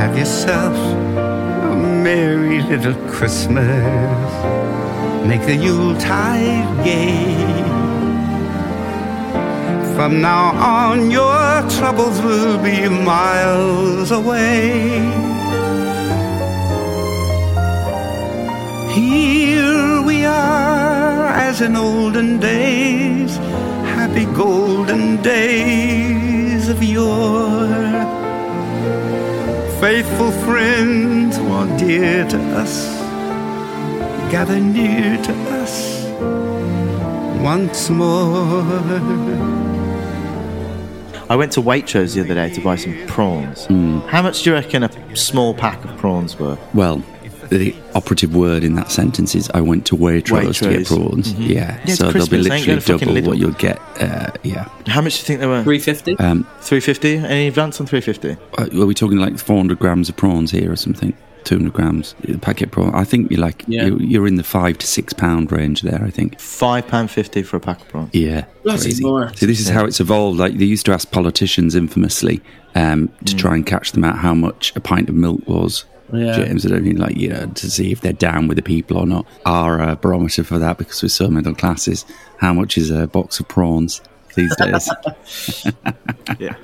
Have yourself a merry little Christmas. Make the Yuletide gay. From now on, your troubles will be miles away. Here we are, as in olden days, happy golden days of yore. Faithful friends who are dear to us, gather near to us once more. I went to Waitrose the other day to buy some prawns. Hmm. How much do you reckon a small pack of prawns were? Well, the operative word in that sentence is I went to Waitrose, to get Waitrose. prawns. Mhm. Yeah, Yeah, it's so they'll be literally going to fucking double what you'll get. Uh, yeah. How much do you think they were? 350? Um, 350? Any advance on 350? uh, are we talking like 400 grams of prawns here or something? 200 grams the packet prawn. I think you're like Yeah. you're, you're in the five to six pound range there. I think. £5.50 for a packet of prawns. Yeah. Bloody crazy. morons. See, this is how it's evolved. Like they used to ask politicians infamously um, to Mm. try and catch them out how much a pint of milk was. Yeah. James, I don't mean like you know to see if they're down with the people or not. Our uh, barometer for that, because we're so middle classes, how much is a box of prawns these days? yeah.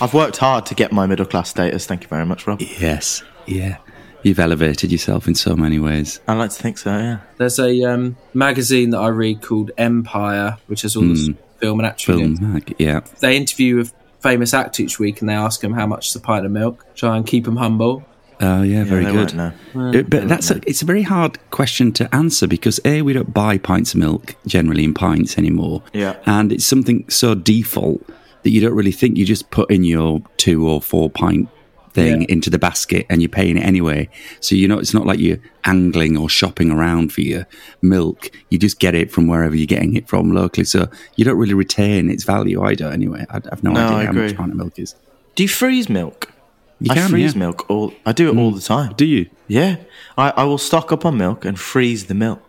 I've worked hard to get my middle class status. Thank you very much, Rob. yes, yeah. You've elevated yourself in so many ways. I like to think so, yeah. There's a um, magazine that I read called Empire, which has all this Mm. film and acting. Film, mag, yeah. They interview a famous act each week and they ask them how much is a pint of milk. Try and keep them humble. Oh yeah, very they good. won't know. Uh, but that's a, it's a very hard question to answer because a we don't buy pints of milk generally in pints anymore. Yeah. and it's something so default that you don't really think. You just put in your two or four pint thing Yeah. into the basket and you're paying it anyway. So you know it's not like you're angling or shopping around for your milk. You just get it from wherever you're getting it from locally. So you don't really retain its value. I don't anyway. I have no, No, idea I how agree. much a pint of milk is. Do you freeze milk? You I can, freeze yeah. milk all. I do it all the time. Do you? Yeah, I, I will stock up on milk and freeze the milk,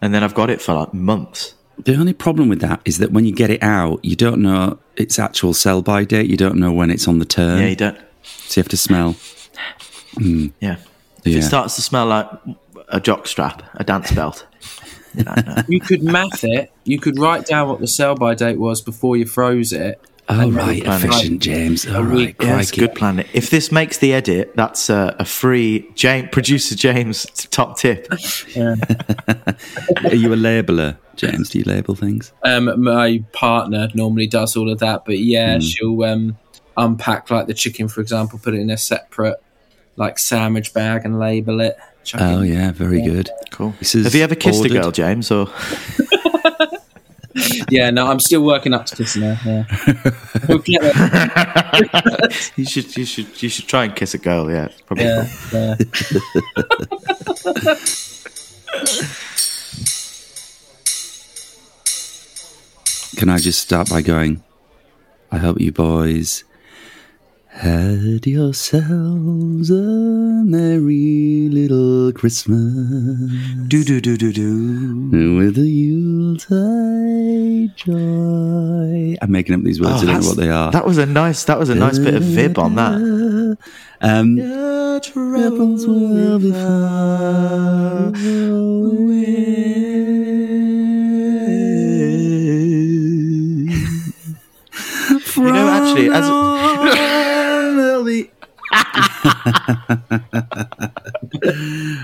and then I've got it for like months. The only problem with that is that when you get it out, you don't know its actual sell by date. You don't know when it's on the turn. Yeah, you don't. So you have to smell. Mm. Yeah, if Yeah. it starts to smell like a jock strap, a dance belt. you don't know. You could math it. You could write down what the sell by date was before you froze it. Oh, And right, efficient, James. All A Yeah, it's a good plan. If this makes the edit, that's a, a free James, producer James top tip. Yeah. Are you a labeler, James? Do you label things? Um, my partner normally does all of that, but yeah, Mm. she'll um, unpack like the chicken, for example, put it in a separate like sandwich bag and label it. chuck Oh, in. yeah, very good. Cool. This is Have you ever kissed ordered. a girl, James? Or yeah. No, I'm still working up to kissing her. Yeah. We'll get there. you should, you should, you should try and kiss a girl. Yeah, probably yeah, yeah. Can I just start by going, I hope you boys had yourselves a merry little Christmas. Do do do do do. With a Yuletide joy. I'm making up these words, I don't know what they are. That was a nice. That was a nice bit of vib on that. Um, Your troubles will be far You know, actually, as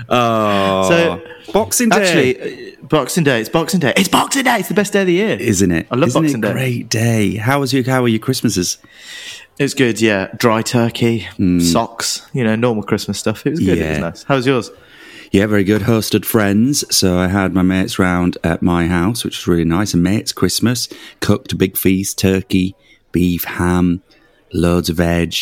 oh, so Boxing Day. Actually, uh, Boxing Day. It's Boxing Day. It's Boxing Day. It's the best day of the year. isn't it? I love Isn't Boxing Day. a great day. How was your How were your Christmases? It was good. Yeah, dry turkey, socks. You know, normal Christmas stuff. It was good. Yeah. It was nice. How was yours? Yeah, very good. Hosted friends. So I had my mates round at my house, which was really nice. A mates Christmas. Cooked a big feast, turkey, beef, ham, loads of veg.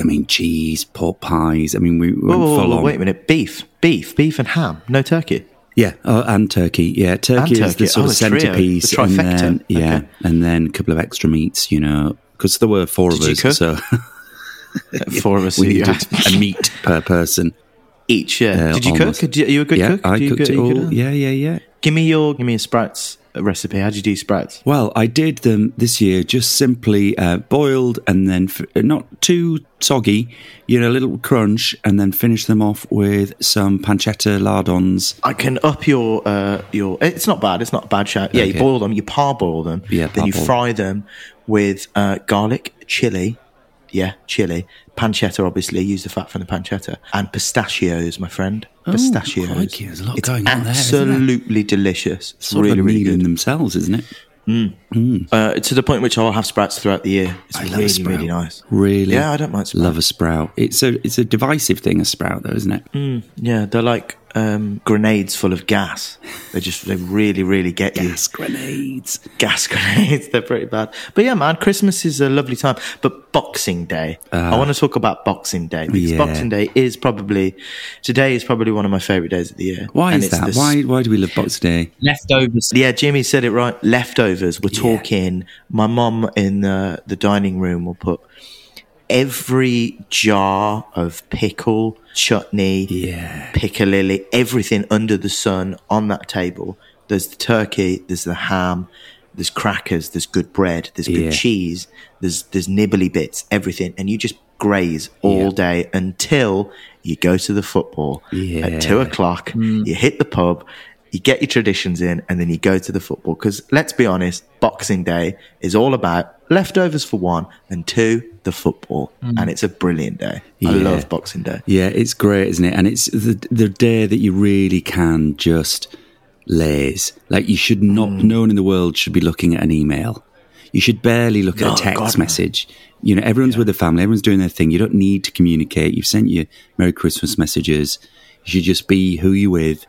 I mean, cheese, pork pies. I mean, we we Whoa, whoa, full whoa, on. wait a minute. Beef, beef, beef, and ham. No turkey. Yeah, oh, and turkey. Yeah, turkey is the sort Oh, of centerpiece. the and then, yeah, Okay. and then a couple of extra meats. You know, because there were four Did of us, cook? so Four of us. we needed a meat per person. each. Yeah. Uh, Did you almost. cook? Are you a good yeah, cook? I cooked good- it are you good all. Yeah, yeah, yeah. Give me your give me a sprouts recipe. How do you do sprouts? Well, I did them this year just simply uh, boiled and then f- not too soggy, you know, a little crunch, and then finish them off with some pancetta lardons. I can up your uh, your. It's not bad. It's not a bad shout. Yeah, you boil them. You parboil them. Yeah, Then you fry them with uh, garlic, chili. Yeah, chili, pancetta. Obviously, use the fat from the pancetta and pistachios, my friend. Oh, pistachios. Oh, crikey, there's a lot it's going on there? Absolutely delicious. It's Sort really, of a really good. themselves, isn't it? Mm. Mm. Uh, to the point which I'll have sprouts throughout the year. It's I really, really nice. Really, Yeah, I don't mind sprouts. Love a sprout. It's a it's a divisive thing, a sprout, though, isn't it? Mm. Yeah, they're like um, grenades full of gas. They just they really, really get you. Gas grenades. gas grenades. They're pretty bad. But yeah, man, Christmas is a lovely time. But Boxing Day, I want to talk about Boxing Day because Ah. Yeah. Boxing Day is probably today is probably one of my favorite days of the year. Why And is it's that? the- Why why do we love Boxing Day? Leftovers. Yeah, Jimmy said it right. Leftovers. We're talking. My mum in the the dining room will put every jar of pickle, chutney, Yeah. piccalilli, everything under the sun on that table. There's the turkey, there's the ham, there's crackers, there's good bread, there's good Yeah. cheese, there's there's nibbly bits, everything, and you just graze all Yeah. day until you go to the football Yeah. at two o'clock. Hmm. You hit the pub. You get your traditions in, and then you go to the football. Because let's be honest, Boxing Day is all about leftovers for one, and two, the football, and it's a brilliant day. I Yeah. love Boxing Day. Yeah, it's great, isn't it? And it's the the day that you really can just laze. Like you should not, Mm. no one in the world should be looking at an email. You should barely look No, at a text God, message. You know, everyone's with their family, everyone's doing their thing. You don't need to communicate. You've sent your Merry Christmas messages. You should just be who you're with.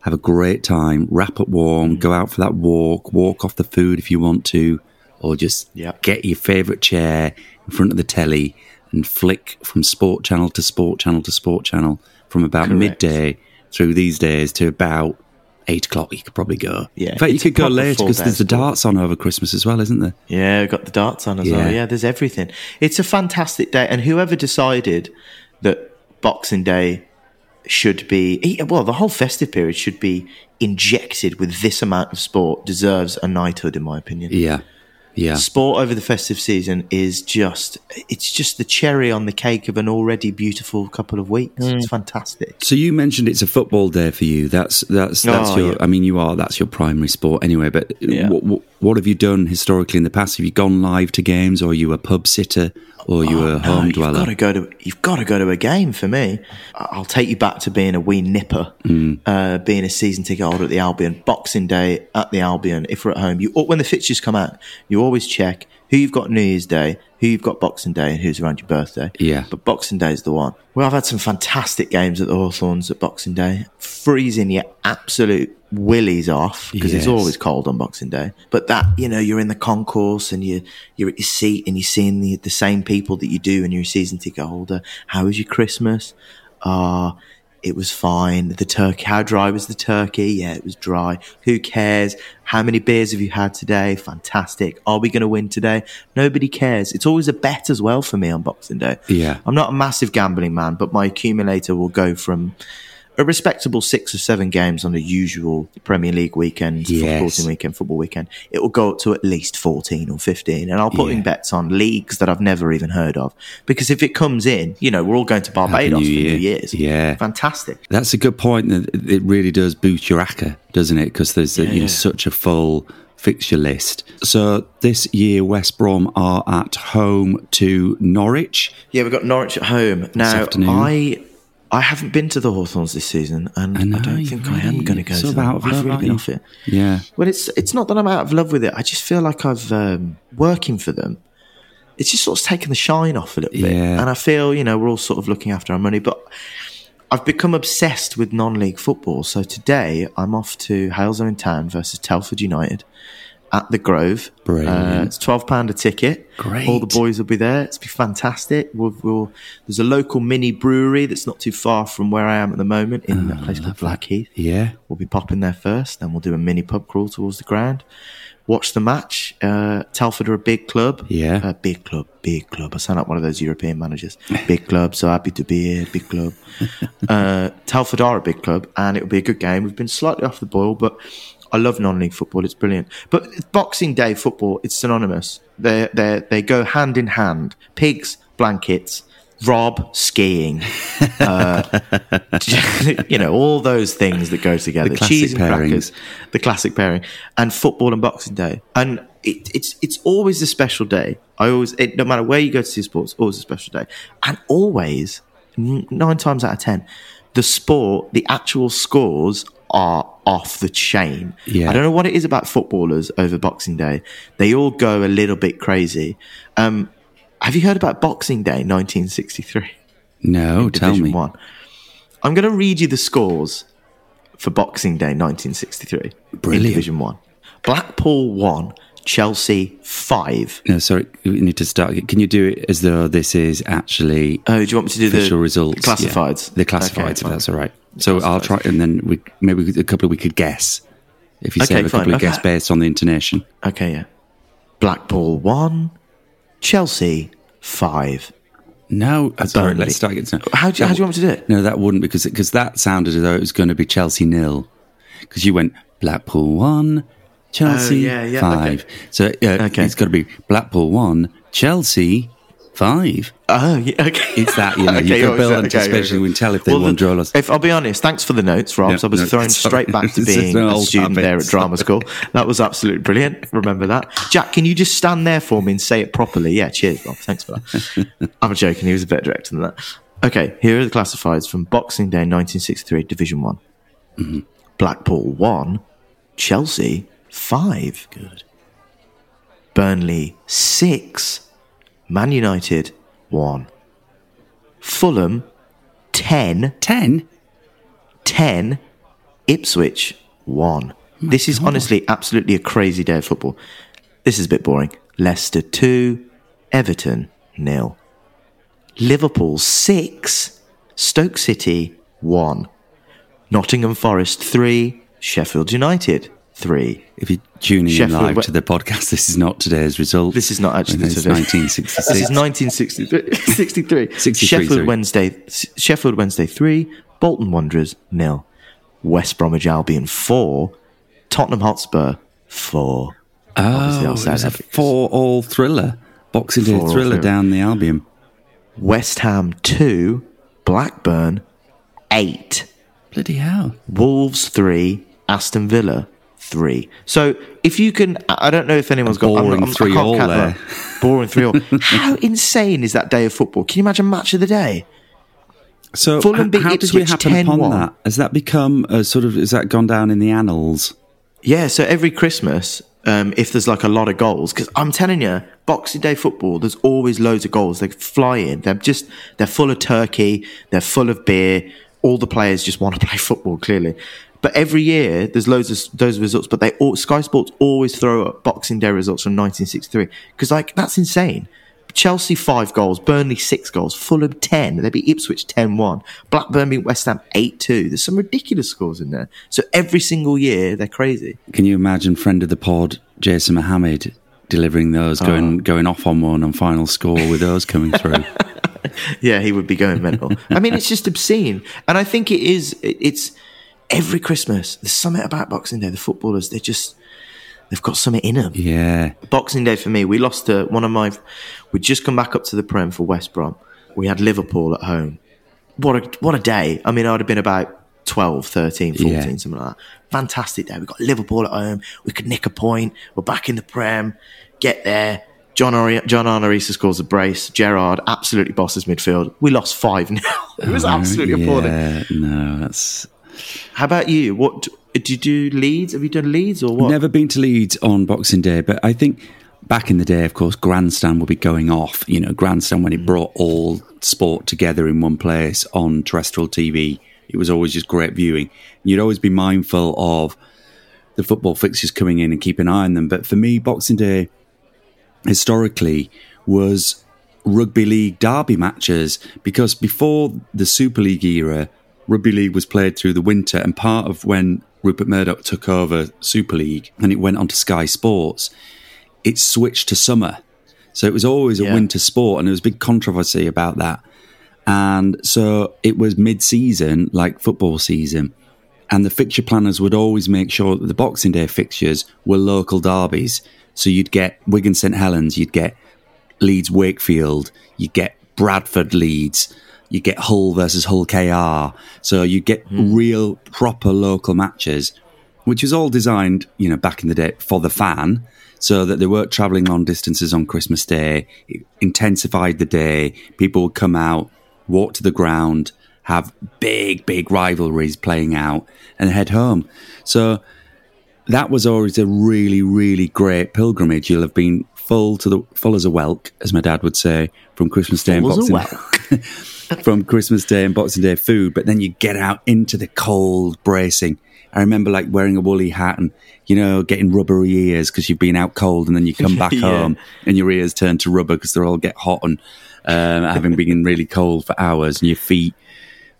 Have a great time. Wrap up warm. Go out for that walk. Walk off the food if you want to, or just Yep. get your favourite chair in front of the telly and flick from sport channel to sport channel to sport channel from about Correct. midday through these days to about eight o'clock. You could probably go. Yeah, in fact, you could go later because there's the darts on over Christmas as well, isn't there? Yeah, we've got the darts on as well. Yeah. Yeah, there's everything. It's a fantastic day, and whoever decided that Boxing Day should be well, the whole festive period should be injected with this amount of sport deserves a knighthood, in my opinion. Yeah, yeah. Sport over the festive season is just it's just the cherry on the cake of an already beautiful couple of weeks. It's mm. fantastic. So you mentioned it's a football day for you. That's that's that's Oh, your. yeah. I mean, you are that's your primary sport anyway. But Yeah. what, what, what have you done historically in the past? Have you gone live to games, or are you a pub sitter, or are you a Oh, No, home you've dweller? got to go to you've got to go to a game for me. I'll take you back to being a wee nipper, Hmm. uh, being a season ticket holder at the Albion, Boxing Day at the Albion. If we're at home, you when the fixtures come out, you always check who you've got New Year's Day, who you've got Boxing Day, and who's around your birthday. Yeah. but Boxing Day is the one. Well, I've had some fantastic games at the Hawthorns at Boxing Day, freezing your absolute willies off because it's always cold on Boxing Day. But that, you know, you're in the concourse and you you're at your seat and you're seeing the, the same people that you do when you're a season ticket holder. How was your Christmas? Ah, it was fine. The turkey, how dry was the turkey? Yeah, it was dry. Who cares? How many beers have you had today? Fantastic. Are we going to win today? Nobody cares. It's always a bet as well for me on Boxing Day. Yeah. I'm not a massive gambling man, but my accumulator will go from a respectable six or seven games on the usual Premier League weekend, Yes. sporting weekend, football weekend. It will go up to at least 14 or 15. And I'll put in bets on leagues that I've never even heard of. Because if it comes in, you know, we're all going to Barbados New for Year. New Year's. Yeah. Fantastic. That's a good point. It really does boost your ACCA, doesn't it? Because there's a, you know, yeah. such a full fixture list. So this year, West Brom are at home to Norwich. Yeah, we've got Norwich at home. Now. I. I haven't been to the Hawthorns this season, and I, know, don't you've think I am going to go sort to them. out of I've love, really been off it. Yeah. Well, it's it's not that I'm out of love with it. I just feel like I've um, working for them. It's just sort of taken the shine off a little bit, Yeah. and I feel you know we're all sort of looking after our money, but I've become obsessed with non-league football. So today I'm off to Halesowen Town versus Telford United, at the Grove. Uh, it's twelve pound a ticket. Great. All the boys will be there. It's be fantastic. We'll, we'll, there's a local mini brewery that's not too far from where I am at the moment in a place called Blackheath. Yeah. We'll be popping there first, then we'll do a mini pub crawl towards the ground. Watch the match. Uh, Telford are a big club. Yeah. A big club, big club. I sound like one of those European managers. Big club, so happy to be here. Big club. uh, Telford are a big club, and it'll be a good game. We've been slightly off the boil, but I love non-league football. It's brilliant. But Boxing Day football, it's synonymous. They they they go hand in hand. Pigs, blankets, Rob skiing, uh, you know, all those things that go together. The classic Cheese and pairings. crackers, the classic pairing, and football and Boxing Day. And it, it's it's always a special day. I always, it, no matter where you go to see sports, always a special day. And always, nine times out of ten, the sport, the actual scores are off the chain. Yeah. I don't know what it is about footballers over Boxing Day. They all go a little bit crazy. Um, have you heard about Boxing Day 1963? No, tell Division me. One. I'm going to read you the scores for Boxing Day 1963 in Brilliant. Division One. Blackpool one, Chelsea five. No, sorry, we need to start. Can you do it as though this is actually Oh, do you want me to do official the results? classifieds? Yeah. The classifieds, Okay, if that's all right. So I'll try, and then we maybe a couple we could guess. If you say Okay, a couple of guess based on the intonation. Okay, yeah. Blackpool one, Chelsea five. No, uh, sorry, let's start again. How do, you, how do you want me to do it? No, that wouldn't because because that sounded as though it was going to be Chelsea nil. Because you went Blackpool one, Chelsea Oh, yeah, yeah, five. okay. So uh, Okay. it's got to be Blackpool one, Chelsea five. Oh, yeah, okay. It's that, you know, you Okay, can oh, build anticipation, okay. can tell if they won, the- draw, lost. If I'll be honest, thanks for the notes, Rob. Yeah, I was no, thrown sorry. straight back to being a student there at drama school. That was absolutely brilliant. Remember that, Jack? Can you just stand there for me and say it properly? Yeah, cheers, Rob. Thanks for that. I'm joking. He was a better director than that. Okay, here are the classifieds from Boxing Day 1963, Division One. Mm-hmm. Blackpool one, Chelsea five. Good. Burnley six, Man United one. Fulham 10, Ten. 10, Ipswich 1. this is honestly absolutely a crazy day of football. This is a bit boring. Leicester 2, Everton nil. Liverpool 6, Stoke City 1. Nottingham Forest 3, Sheffield United 3. If you're tuning Sheffield in live Wed- to the podcast, this is not today's result. This is not actually It's today. 1966. This is 1963. 63. 63, Sheffield sorry. Wednesday. Sheffield Wednesday three. Bolton Wanderers nil. West Bromwich Albion four. Tottenham Hotspur four. Oh, it was a four-all thriller, Boxing Day thriller. down the Albion. West Ham two. Blackburn eight. Bloody hell! Wolves three. Aston Villa three. So if you can, I don't know if anyone's got I'm boring I'm- three all there. Boring three all. How insane is that day of football? Can you imagine match of the day? So, Fulham h- beat how did we happen upon 10-1. that? Has that become a sort of? Has that gone down in the annals? Yeah, so every Christmas, um, if there's like a lot of goals, because I'm telling you, Boxing Day football, there's always loads of goals. They fly in. They're just, they're full of turkey. They're full of beer. All the players just want to play football, clearly. But every year, there's loads of those results. But they all, Sky Sports always throw up Boxing Day results from 1963 because like that's insane. Chelsea five goals, Burnley six goals, Fulham ten. They beat Ipswich 10-1. Blackburn beat West Ham eight two. There's some ridiculous scores in there. So every single year, they're crazy. Can you imagine friend of the pod, Jason Mohammad, delivering those, oh. going going off on one on final score with those coming through? Yeah, he would be going mental. I mean, it's just obscene, and I think it is. It's every Christmas. There's something about Boxing Day. The footballers, they just they've got something in them. yeah, Boxing Day for me, we lost to one of my. We'd just come back up to the Prem for West Brom. We had Liverpool at home. What a what a day! I mean, I'd have been about 12, 13, 14, Yeah. something like that. Fantastic day. We got Liverpool at home. We could nick a point. We're back in the Prem. Get there. John Ori- John scores a brace. Gerrard absolutely bosses midfield. We lost five 0 It was oh, absolutely appalling. yeah. No, that's How about you? What did you do? Leeds? Have you done Leeds or what? Never been to Leeds on Boxing Day, but I think back in the day, of course, Grandstand would be going off. You know, Grandstand when it mm. brought all sport together in one place on terrestrial TV. It was always just great viewing. You'd always be mindful of the football fixtures coming in and keep an eye on them. But for me, Boxing Day historically was rugby league derby matches because before the Super League era, rugby league was played through the winter, and part of when Rupert Murdoch took over Super League and it went on to Sky Sports, it switched to summer. So it was always a Yeah. winter sport, and there was big controversy about that. And so it was mid season, like football season. And the fixture planners would always make sure that the Boxing Day fixtures were local derbies. So you'd get Wigan St Helens, you'd get Leeds Wakefield, you'd get Bradford Leeds, you get Hull versus Hull KR. So you get hmm. real proper local matches, which was all designed, you know, back in the day for the fan, so that they weren't travelling long distances on Christmas Day. It intensified the day. People would come out, walk to the ground, have big, big rivalries playing out, and head home. So that was always a really, really great pilgrimage. You'll have been full to the full as a whelk, as my dad would say, from Christmas Day and Full as a Boxing from Christmas Day and Boxing Day food. But then you get out into the cold, bracing. I remember like wearing a woolly hat and you know getting rubbery ears because you've been out cold, and then you come back Yeah. home and your ears turn to rubber because they all get hot and um, having been really cold for hours, and your feet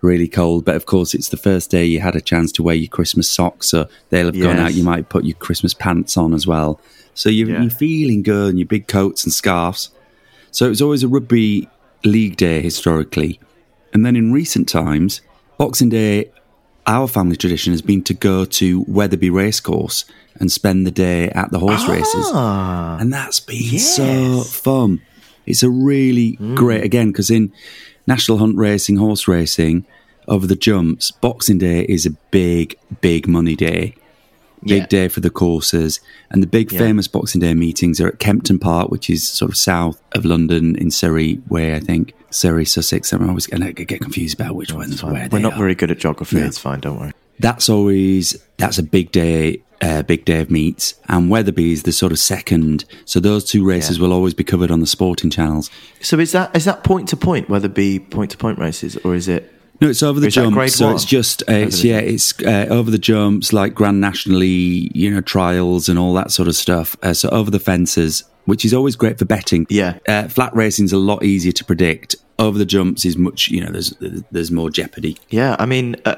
really cold. But of course, it's the first day you had a chance to wear your Christmas socks, so they'll have gone out. You might put your Christmas pants on as well. So you're, Yeah. you're feeling good, and your big coats and scarves. So it was always a rugby league day historically. And then in recent times, Boxing Day, our family tradition has been to go to Wetherby Racecourse and spend the day at the horse races. Ah, And that's been Yes. so fun. It's a really great, again, because in national hunt racing, horse racing, over the jumps, Boxing Day is a big, big money day. Big Yeah. day for the courses. And the big Yeah. famous Boxing Day meetings are at Kempton Park, which is sort of south of London in Surrey Way, I think. Surrey, Sussex. I'm always going to get confused about which one's where We're not are very good at geography. Yeah. It's fine. Don't worry. that's always that's a big day uh, big day of meets and Wetherby is the sort of second so those two races will always be covered on the sporting channels So is that is that point to point? Be point to point races or is it? No it's over the Is jumps so one? it's just uh, it's yeah it's uh, over the jumps like grand nationally you know trials and all that sort of stuff uh, so over the fences which is always great for betting Yeah. uh, flat racing's a lot easier to predict over the jumps is much you know there's there's more jeopardy Yeah, I mean, uh,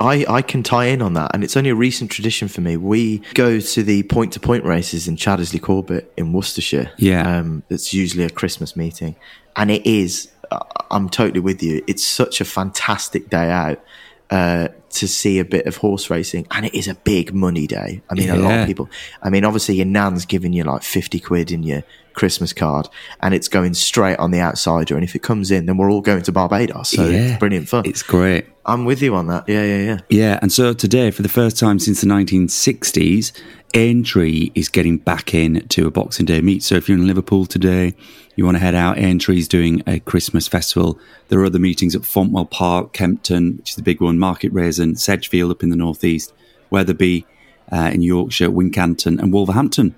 I I can tie in on that, and it's only a recent tradition for me. We go to the point to point races in Chaddesley Corbett in Worcestershire. Yeah. um, it's usually a Christmas meeting, and it is. I'm totally with you. It's such a fantastic day out. Uh, to see a bit of horse racing, and it is a big money day. I mean, a lot of people. I mean, obviously, your nan's giving you like fifty quid in your Christmas card, and it's going straight on the outsider. And if it comes in, then we're all going to Barbados. So yeah it's brilliant fun. it's great I'm with you on that. Yeah, yeah, yeah. Yeah, and so today, for the first time since the 1960s, Aintree is getting back in to a Boxing Day meet. So if you're in Liverpool today, you want to head out, Aintree's doing a Christmas festival. There are other meetings at Fontwell Park, Kempton, which is the big one, Market Rasen, Sedgefield up in the northeast, Wetherby uh, in Yorkshire, Wincanton, and Wolverhampton.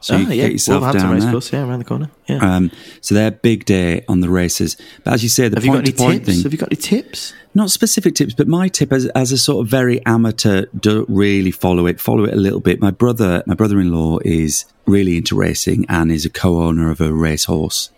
So Ah, you yeah, get yourself Wolverhampton down Race there. Course, yeah, around the corner. Yeah. Um, so they're big day on the races. But as you say, the Have you got point any to point tips? thing Have you got any tips? not specific tips, but my tip as, as a sort of very amateur, don't really follow it. Follow it a little bit. My brother, my brother-in-law is really into racing and is a co-owner of a racehorse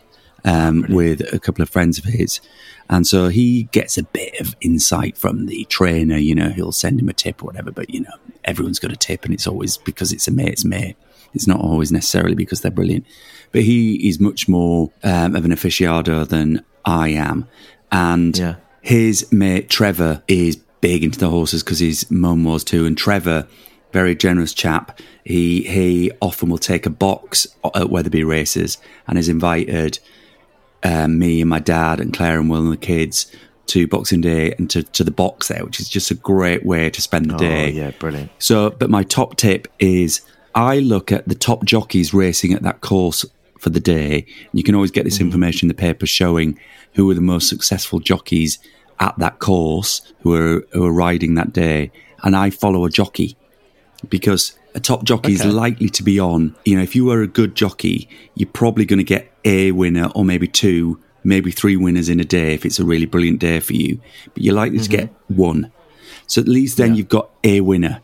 um, with a couple of friends of his. And so he gets a bit of insight from the trainer. You know, he'll send him a tip or whatever. But you know, everyone's got a tip, and it's always because it's a mate's mate. It's not always necessarily because they're brilliant. But he is much more um, of an aficionado than I am, and Yeah. his mate Trevor is big into the horses because his mum was too, and Trevor, very generous chap. He he often will take a box at Wetherby races and has invited um, me and my dad and Claire and Will and the kids to Boxing Day and to, to the box there, which is just a great way to spend the day. Oh, yeah, brilliant. So, but my top tip is I look at the top jockeys racing at that course for the day. You can always get this mm-hmm. information in the paper showing who are the most successful jockeys at that course who are who are riding that day. And I follow a jockey because a top jockey is likely to be on. You know, if you were a good jockey, you're probably going to get a winner or maybe two, maybe three winners in a day if it's a really brilliant day for you. But you're likely to get mm-hmm. one. So at least then you've got a winner.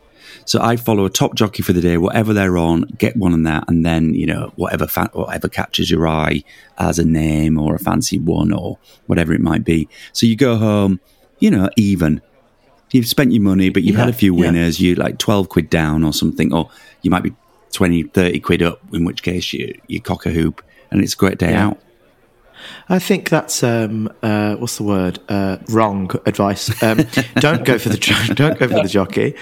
So I follow a top jockey for the day, whatever they're on, get one on that, and then you know whatever fa- whatever catches your eye as a name or a fancy one or whatever it might be. So you go home, you know, even. You've spent your money, but you've Yeah, had a few yeah. winners. You like twelve quid down or something, or you might be 20, 30 quid up. In which case you you cock a hoop, and it's a great day Yeah. out. I think that's um, uh, what's the word? Uh, wrong advice. Um, don't go for the jo- don't go for the jockey.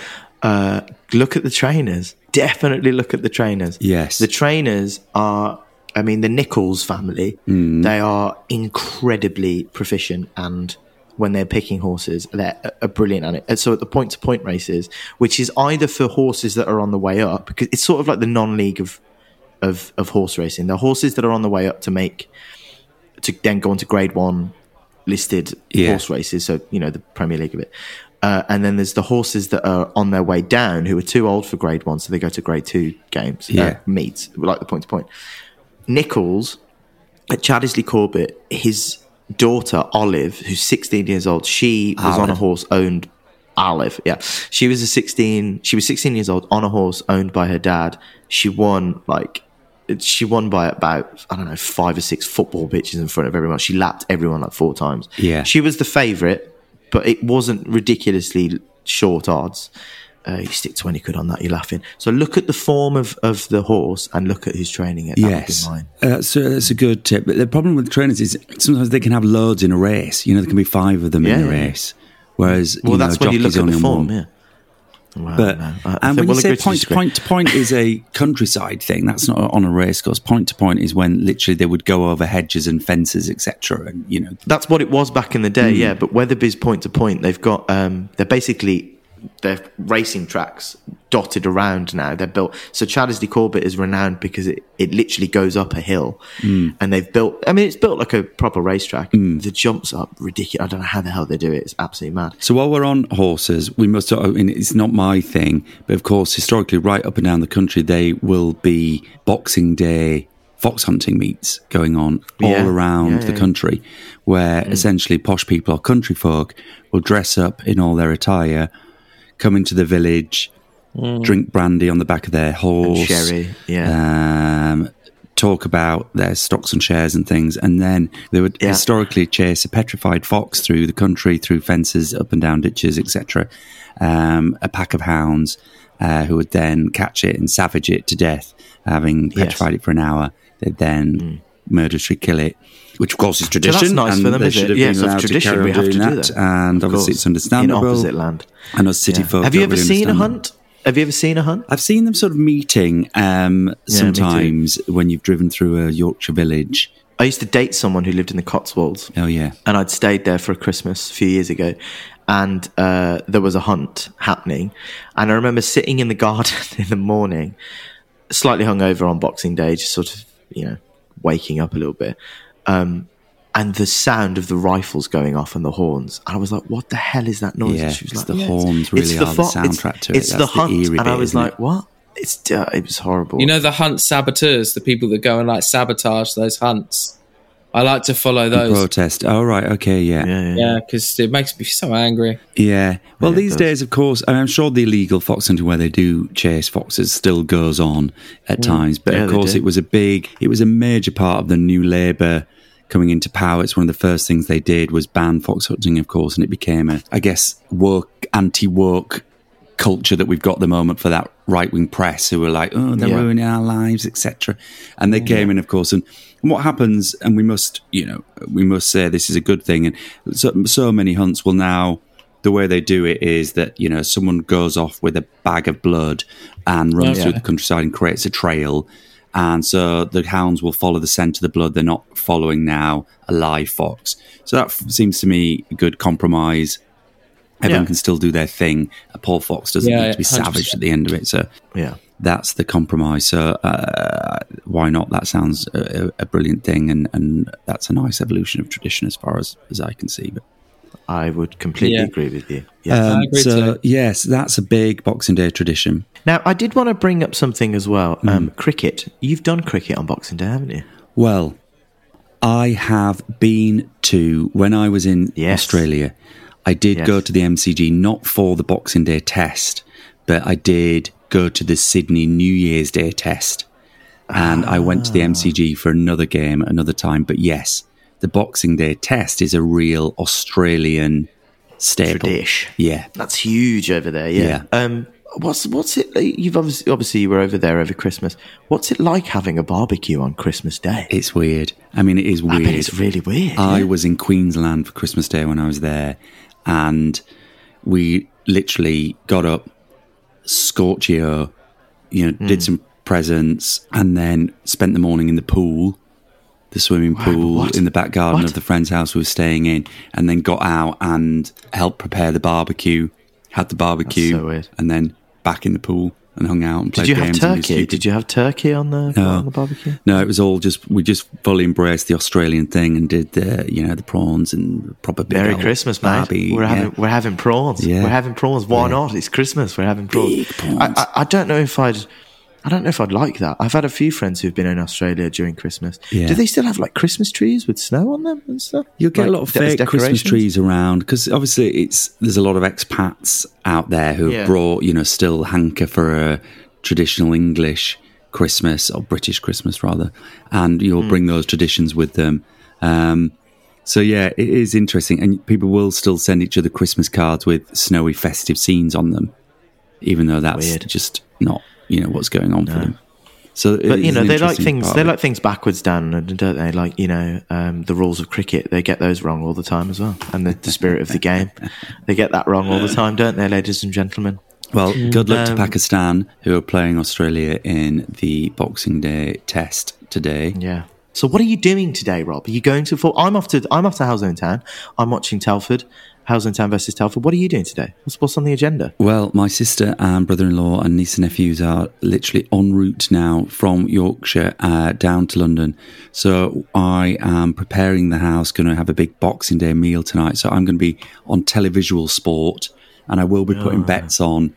Uh, look at the trainers. Definitely look at the trainers. Yes. the trainers are. I mean, the Nicholls family. They are incredibly proficient, and when they're picking horses, they're are brilliant at it. And so at the point to point races, which is either for horses that are on the way up, because it's sort of like the non league of of of horse racing. The horses that are on the way up to make to then go on to grade one listed Yeah. horse races. So, you know, the Premier League of it. Uh, and then there's the horses that are on their way down who are too old for grade one. So they go to grade two games, uh, Yeah. meets, like the point to point. Nicholls at Chaddesley Corbett, his daughter Olive, who's 16 years old, she was on a horse owned Olive, yeah. She was a 16, she was 16 years old on a horse owned by her dad. She won like she won by about I don't know five or six football pitches in front of everyone. She lapped everyone like four times. Yeah. she was the favourite, but it wasn't ridiculously short odds. Uh, you stick twenty quid on that, you're laughing. So look at the form of, of the horse and look at who's training it. That yes, would be mine. uh, so that's a good tip. But the problem with trainers is sometimes they can have loads in a race. You know, there can be five of them in a yeah. race, whereas Well, you know, that's when you look at the form. one. Yeah. Well, But no, I and when you say point to point to point is a countryside thing, that's not on a race course. Point to point is when literally they would go over hedges and fences, etc. And you know, That's what it was back in the day, yeah. But Wetherby's point to point, they've got um, they're basically they're racing tracks dotted around now. They're built so Chaddesley Corbett is renowned because it, it literally goes up a hill, mm. and they've built. I mean, it's built like a proper racetrack. Mm. The jumps up ridiculous. I don't know how the hell they do it. It's absolutely mad. So while we're on horses, we must. I mean, it's not my thing, but of course, historically, right up and down the country, they will be Boxing Day fox hunting meets going on all around Yeah, the yeah, yeah. country, where mm. essentially posh people or country folk will dress up in all their attire, come into the village, drink brandy on the back of their horse, sherry, yeah. um, talk about their stocks and shares and things, and then they would Yeah. historically chase a petrified fox through the country, through fences, up and down ditches, etc. Um, a pack of hounds uh, who would then catch it and savage it to death, having Yes. Mm. petrified it for an hour. They'd then murderously kill it. Which of course is tradition, nice and for them, is should it? Yes, to tradition, we have to do that, that. and obviously it's understandable. in opposite land. And us city Yeah. folk Have you ever really seen a hunt? Have you ever seen a hunt? I've seen them sort of meeting um, me too. sometimes when you've driven through a Yorkshire village. I used to date someone who lived in the Cotswolds. Oh yeah, and I'd stayed there for a Christmas a few years ago, and uh, there was a hunt happening, and I remember sitting in the garden in the morning, slightly hungover on Boxing Day, just sort of you know waking up a little bit, um, and the sound of the rifles going off and the horns, and I was like, "What the hell is that noise?" Yeah, And she was it's like, the "Yeah, horns really are the fo- soundtrack to it. It's That's the the hunt, eerie and I was like, it? "What?" It's uh, it was horrible. You know the hunt saboteurs, the people that go and like sabotage those hunts. I like to follow those. protest. Oh right, okay, yeah, yeah. yeah, yeah, Yeah, because it makes me so angry. Well, Yeah, it these days, of course, I'm sure the illegal fox hunting where they do chase foxes still goes on at times. But Mm. Yeah, of course, it was a big, it was a major part of the new Labour coming into power. It's one of the first things they did was ban fox hunting, of course, and it became a, I guess, woke, anti-woke culture that we've got at the moment for that right-wing press who were like, oh, they're Yeah. ruining our lives, etc. And they came in, of course, and, and what happens, and we must, you know, we must say this is a good thing. And so, so many hunts will now the way they do it is that you know someone goes off with a bag of blood and runs Okay. through the countryside and creates a trail and so the hounds will follow the scent of the blood they're not following now a live fox so that f- seems to me a good compromise everyone Yeah. can still do their thing a Paul Fox doesn't Yeah, need to be 100%. savaged at the end of it so yeah. that's the compromise. So uh, why not? That sounds a, a brilliant thing, and, and that's a nice evolution of tradition as far as, as I can see. But I would completely Yeah. agree with you. Yeah. um, so too. yes, that's a big Boxing Day tradition. Now, I did want to bring up something as well. Hmm. Um, cricket. You've done cricket on Boxing Day, haven't you? Well, I have been to when I was in Yes. Australia. I did Yes. go to the MCG not for the Boxing Day test, but I did go to the Sydney New Year's Day test, and I went to the MCG for another game another time. But yes, the Boxing Day test is a real Australian staple. Tradish. Yeah, That's huge over there. Yeah. Yeah. Um, what's what's it? You've obviously obviously you were over there over Christmas. What's it like having a barbecue on Christmas Day? it's weird. I mean, it is weird. it's really weird. I yeah. was in Queensland for Christmas Day when I was there, and we literally got up, Scorchio, you know, Hmm. did some presents, and then spent the morning in the pool, the swimming pool in the back garden What? of the friend's house we were staying in, and then got out and helped prepare the barbecue, had the barbecue, so and then back in the pool and hung out and played Did you have turkey? Did you have turkey on the on the barbecue? No, it was all just we just fully embraced the Australian thing and did the you know the prawns and proper Merry Christmas, mate. barbie, we're yeah. having we're having prawns. Yeah. We're having prawns. Why not? It's Christmas. We're having prawns. Prawns. I, I, I don't know if I'd. I don't know if I'd like that. I've had a few friends who've been in Australia during Christmas. Yeah. Do they still have like Christmas trees with snow on them and stuff? You'll get Like, a lot of fake Christmas trees around because obviously it's there's a lot of expats out there who have Yeah. brought you know still hanker for a traditional English Christmas or British Christmas rather, and you'll bring those traditions with them. Um, so yeah, it is interesting, and people will still send each other Christmas cards with snowy festive scenes on them, even though that's Weird. just not you know what's going on for them. So, But you know they like things. They like things backwards, Dan, and don't they? Like you know um, the rules of cricket. They get those wrong all the time as well, and the, the spirit of the game. They get that wrong all the time, don't they, ladies and gentlemen? Well, good luck to Um, Pakistan, who are playing Australia in the Boxing Day test today. Yeah. So what are you doing today, Rob? Are you going to? I'm off to. I'm off to Halesowen Town. I'm watching Telford. Halesowen Town versus Telford. What are you doing today? What's, what's on the agenda? Well, my sister and brother-in-law and niece and nephews are literally en route now from Yorkshire uh, down to London. So I am preparing the house, going to have a big Boxing Day meal tonight. So I'm going to be on televisual sport, and I will be putting bets on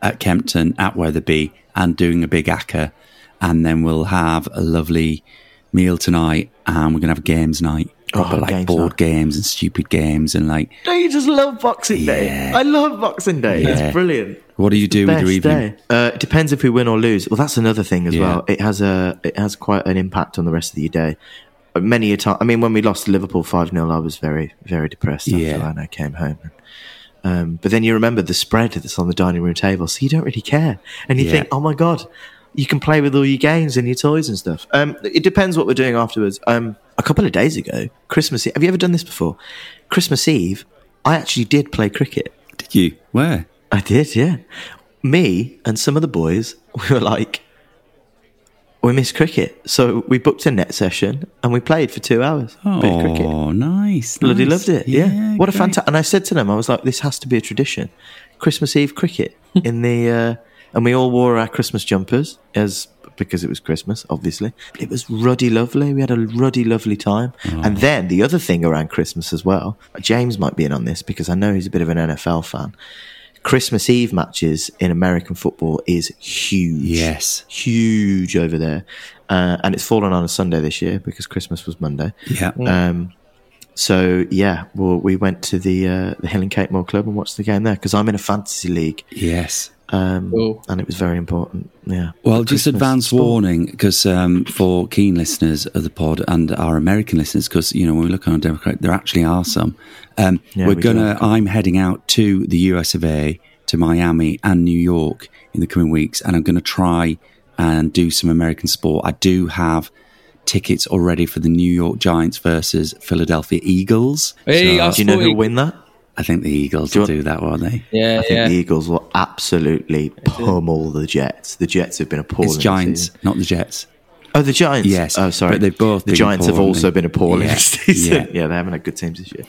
at Kempton, at Wetherby, and doing a big acca. And then we'll have a lovely meal tonight, and we're going to have a games night. Proper Oh, like games board night. games and stupid games and like No, you just love Boxing Day. I love Boxing Day. Yeah. It's brilliant. what do you do with your evening? day. Uh, it depends if we win or lose. Well, that's another thing as Yeah. well. It has a it has quite an impact on the rest of your day. Uh, Many a time, I mean, when we lost to Liverpool five 0 I was very very depressed after Yeah. I came home. Um, but then you remember the spread that's on the dining room table, so you don't really care, and you Yeah. think, oh my god, you can play with all your games and your toys and stuff. Um, it depends what we're doing afterwards. Um, a couple of days ago, Christmas. Eve, have you ever done this before? Christmas Eve, I actually did play cricket. Did you? Where? I did, yeah. Me and some of the boys, we were like, we miss cricket. So we booked a net session and we played for two hours. Bit of cricket. Oh, nice. Bloody nice. loved it. Yeah. what a fantastic. And I said to them, I was like, this has to be a tradition. Christmas Eve cricket in the, uh, and we all wore our Christmas jumpers as, because it was Christmas, obviously. It was ruddy lovely. We had a ruddy lovely time. Oh. And then the other thing around Christmas as well, James might be in on this because I know he's a bit of an NFL fan. Christmas Eve matches in American football is huge. Yes. Huge over there. Uh, and it's fallen on a Sunday this year because Christmas was Monday. Yeah. Um, so yeah, well, we went to the uh, the Hill and Cape Moor Club and watched the game there because I'm in a fantasy league, yes. Um, Cool. and it was very important. Yeah. Well, just Christmas advance sport. warning because um, for keen listeners of the pod and our American listeners, because you know when we look on a Democrat, there actually are some. Um, Yeah, we're we gonna. have I'm heading out to the US of A, to Miami and New York in the coming weeks, and I'm going to try and do some American sport. I do have tickets already for the New York Giants versus Philadelphia Eagles. Hey, So Do you know who'll win that? I think the Eagles Do will do that, won't they? Yeah, I think yeah. the Eagles will absolutely pummel the Jets. The Jets have been appalling. It's Giants, season. not the Jets. Oh, the Giants. Yes, Oh, sorry. but they've both The been Giants have also been appalling Yeah, this season. yeah. Yeah. they haven't had good teams this year.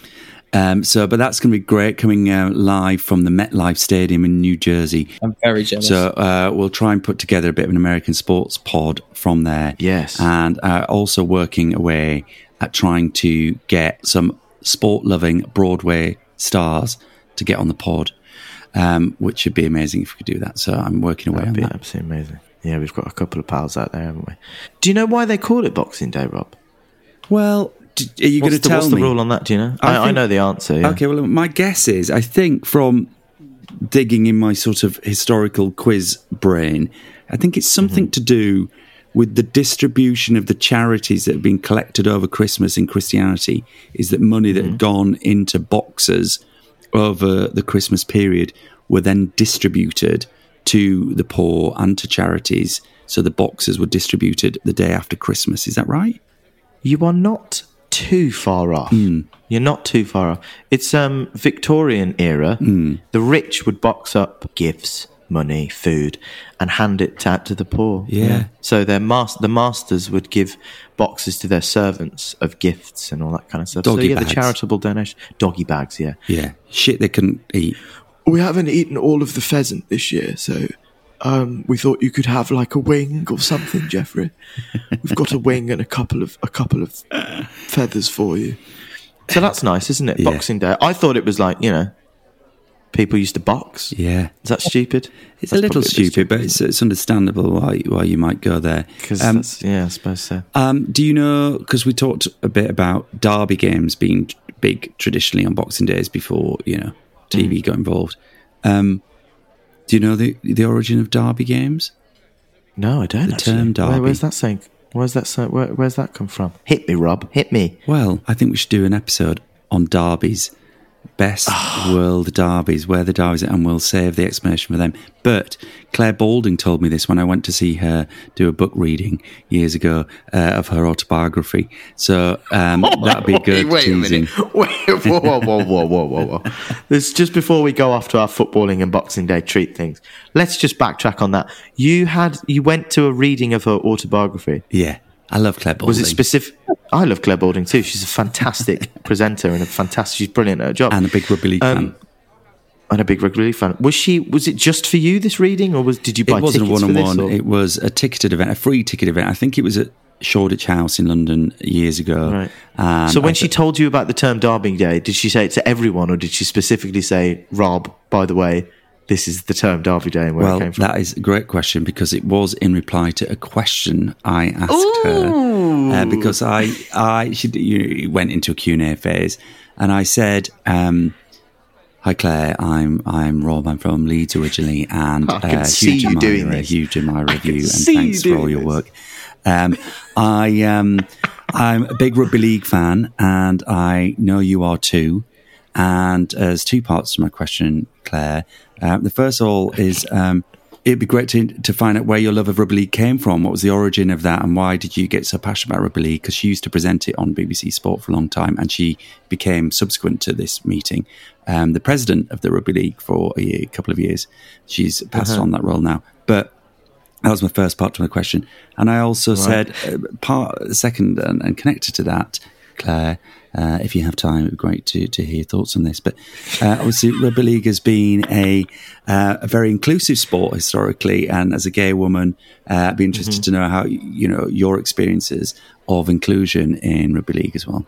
Um, so, but that's going to be great coming uh, live from the MetLife Stadium in New Jersey. I'm very jealous. So uh, we'll try and put together a bit of an American sports pod from there. Yes. and uh, also working away at trying to get some sport-loving Broadway stars to get on the pod, um, which would be amazing if we could do that. So I'm working away That'd on that. absolutely amazing. Yeah, we've got a couple of pals out there, haven't we? Do you know why they call it Boxing Day, Rob? Well, d- are you going to tell what's the rule on that? Do you know? I I, I know the answer. Yeah. Okay, well, my guess is I think from digging in my sort of historical quiz brain. I think it's something to do with the distribution of the charities that have been collected over Christmas in Christianity. Is that money that had mm-hmm. gone into boxes over the Christmas period were then distributed to the poor and to charities. So the boxes were distributed the day after Christmas. Is that right? You are not too far off. Mm. You're not too far off. It's um Victorian era. Mm. The rich would box up gifts, money, food, and hand it out to the poor. Yeah. So their mas- the masters would give boxes to their servants of gifts and all that kind of stuff. so Doggy yeah, bags. the charitable donation, doggy bags. Yeah. Yeah, shit they couldn't eat. We haven't eaten all of the pheasant this year, so um, we thought you could have like a wing or something, Jeffrey. We've got a wing and a couple of a couple of feathers for you. So that's nice, isn't it? Yeah. Boxing Day. I thought it was like you know, people used to box. Yeah, Is that stupid? it's a little stupid, but it's, it's understandable why why you might go there. because Um, yeah, I suppose so. Um, do you know? Because we talked a bit about derby games being big traditionally on Boxing Days before you know TV Mm. got involved. Um, do you know the the origin of derby games? No, I don't. the actually. term Where- derby. where's that saying? Where's that? Where, where's that come from? Hit me, Rob. Hit me. Well, I think we should do an episode on derbies, best world derbies, where the derbies, are, and we'll save the explanation for them. But Clare Balding told me this when I went to see her do a book reading years ago uh, of her autobiography. So um, that'd be good Wait a minute. Wait, whoa, whoa, whoa, whoa, whoa, whoa, whoa. This just before we go off to our footballing and Boxing Day treat things. Let's just backtrack on that. You had you went to a reading of her autobiography. Yeah, I love Clare Balding. Was it specific? I love Clare Balding too. She's a fantastic presenter and a fantastic. She's brilliant at her job. and a big rugby league Um, fan. and a big rugby league fan. Was she? Was it just for you this reading, or was did you buy It wasn't a one-on-one. It was a ticketed event, a free ticket event. I think it was at Shoreditch House in London years ago. Right. So when I she th- told you about the term Derby Day, did she say it to everyone, or did she specifically say, "Rob, by the way, this is the term Derby Day and where well, it came from"? that is a great question because it was in reply to a question I asked her. Uh, because I, I, she you went into a Q and A phase, and I said, um, "Hi Clare, I'm I'm Rob. I'm from Leeds originally, and I can uh, see huge you admirer, doing this. huge admirer of you, and see you thanks for all your this. work." Um, I um, I'm a big rugby league fan, and I know you are too. And there's two parts to my question, Clare. Uh, the first of all is um, it'd be great to to find out where your love of rugby league came from. What was the origin of that, and why did you get so passionate about rugby league? Because she used to present it on BBC Sport for a long time, and she became subsequent to this meeting um, the president of the rugby league for a, year, couple of years. She's passed on that role now, but that was my first part to my question. And I also said, uh, part second and, and connected to that, Clare, uh, if you have time, it would be great to, to hear your thoughts on this. But uh, obviously, rugby league has been a, uh, a very inclusive sport historically. And as a gay woman, uh, I'd be interested to know how, you know, your experiences of inclusion in rugby league as well.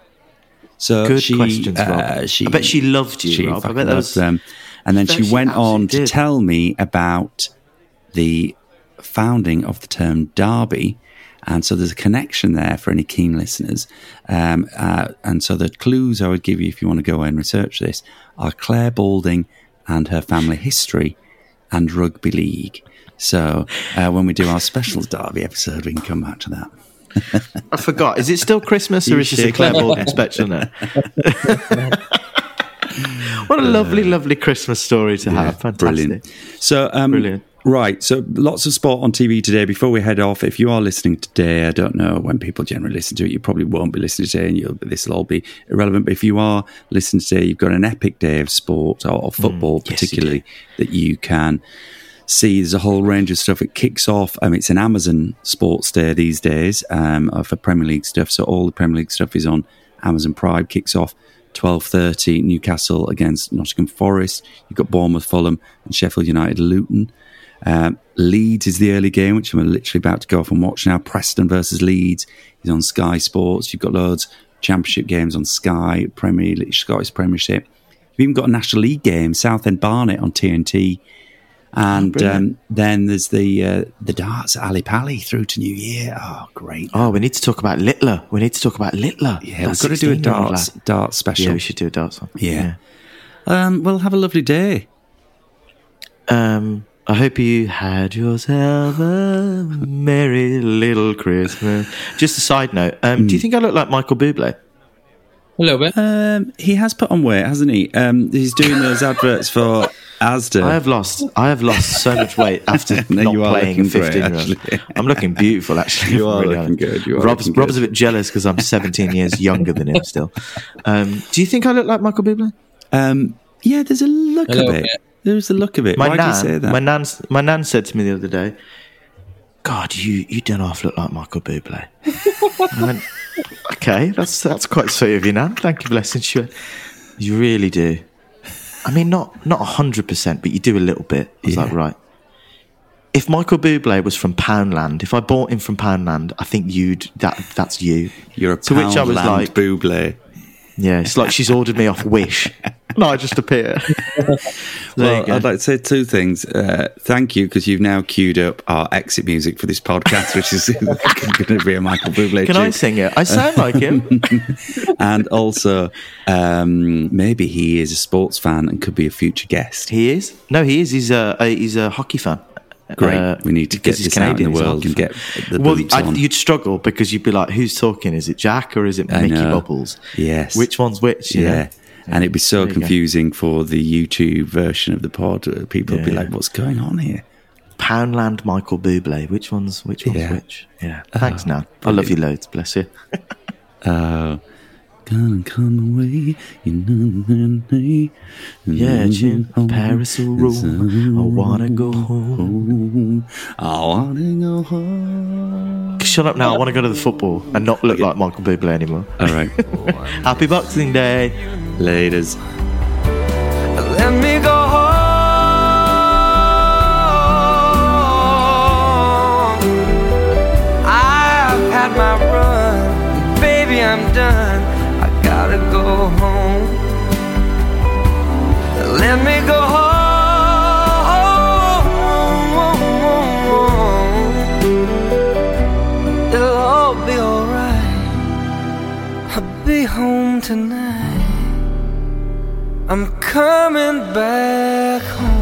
So Good she, questions, Rob. uh, she, I bet she loved you, she Rob. I bet that was- them. And then she she went on absolutely to tell me about the founding of the term Derby. And so there's a connection there for any keen listeners. Um, uh, and so the clues I would give you if you want to go and research this are Clare Balding and her family history and rugby league. So uh, when we do our specials Derby episode, we can come back to that. I forgot. Is it still Christmas, or You is this a. Clare Balding special now? what a lovely, lovely Christmas story to have. Fantastic. Brilliant. So, um, Brilliant. Right. So, lots of sport on TV today. Before we head off, if you are listening today, I don't know when people generally listen to it. You probably won't be listening today, and you'll, this will all be irrelevant. But if you are listening today, you've got an epic day of sport or, or football, Mm, yes, you particularly that you can see. There's a whole range of stuff. It kicks off. I mean, it's an Amazon Sports Day these days um, for Premier League stuff. So all the Premier League stuff is on Amazon Prime. Kicks off. 12.30 Newcastle against Nottingham Forest. You've got Bournemouth, Fulham and Sheffield United, Luton. Um, Leeds is the early game, which I'm literally about to go off and watch now. Preston versus Leeds is on Sky Sports. You've got loads of championship games on Sky, Premier League, Scottish Premiership. You've even got a National League game, Southend Barnet on TNT. And um, then there's the uh, the darts at Ali Pali through to New Year. Oh, great. Oh, we need to talk about Littler. We need to talk about Littler. yeah, we've got to do a 16-year-old darts, darts special. Yeah, we should do a darts one. Yeah. Um, well, have a lovely day. Um, I hope you had yourself a merry little Christmas. Just a side note. Um, Do you think I look like Michael Bublé? A little bit. Um, he has put on weight, hasn't he? Um, he's doing those adverts for Asda. I have lost. I have lost so much weight after No, not you are playing looking great, fifteen years. I'm looking beautiful, actually. You are Really looking honest. good, you are Rob's, looking Rob's a bit jealous because I'm 17 years younger than him still. Um, do you think I look like Michael Bublé? Um, yeah, there's a look A of little it. bit. There's the look of it. My Why nan, do you say that? my nan, my nan said to me the other day, "God, you you don't half look like Michael Bublé." I went, "Okay, that's that's quite sweet of you, nan. Thank you, blessing you. You really do. I mean, not not hundred percent, but you do a little bit." I was Yeah. like, "Right." If Michael Bublé was from Poundland, if I bought him from Poundland, I think you'd that that's you. You're a to which I was Poundland like, Buble. Yeah, it's like she's ordered me off Wish. no, I just appear. Well. I'd like to say two things. Uh, thank you because you've now queued up our exit music for this podcast, which is going to be a Michael Bublé Can I sing it? I sound like him. and also, um, maybe he is a sports fan and could be a future guest. He is. No, he is. He's a, a he's a hockey fan. Great. Uh, we need to get this out in Canadian, the world and get the Well, I, you'd struggle because you'd be like, "Who's talking? Is it Jack or is it Mickey. Bubbles? Yes. Which one's which? yeah. know? And it'd be so go. confusing for the YouTube version of the pod. Uh, People would be like, what's going on here? Poundland, Michael Bublé. Which one's which one's Yeah. which? Yeah. Thanks, Nan. I love you loads. Bless you. Uh, gonna come away. You know, Yeah, Jim. Paris or Rome. I wanna go home. I wanna go home. Shut up now. I want to go to the football and not look like Michael Bublé anymore. All right. Happy Boxing Day. Ladies. Let me go home. I've had my run, baby, I'm done. Tonight. I'm coming back home.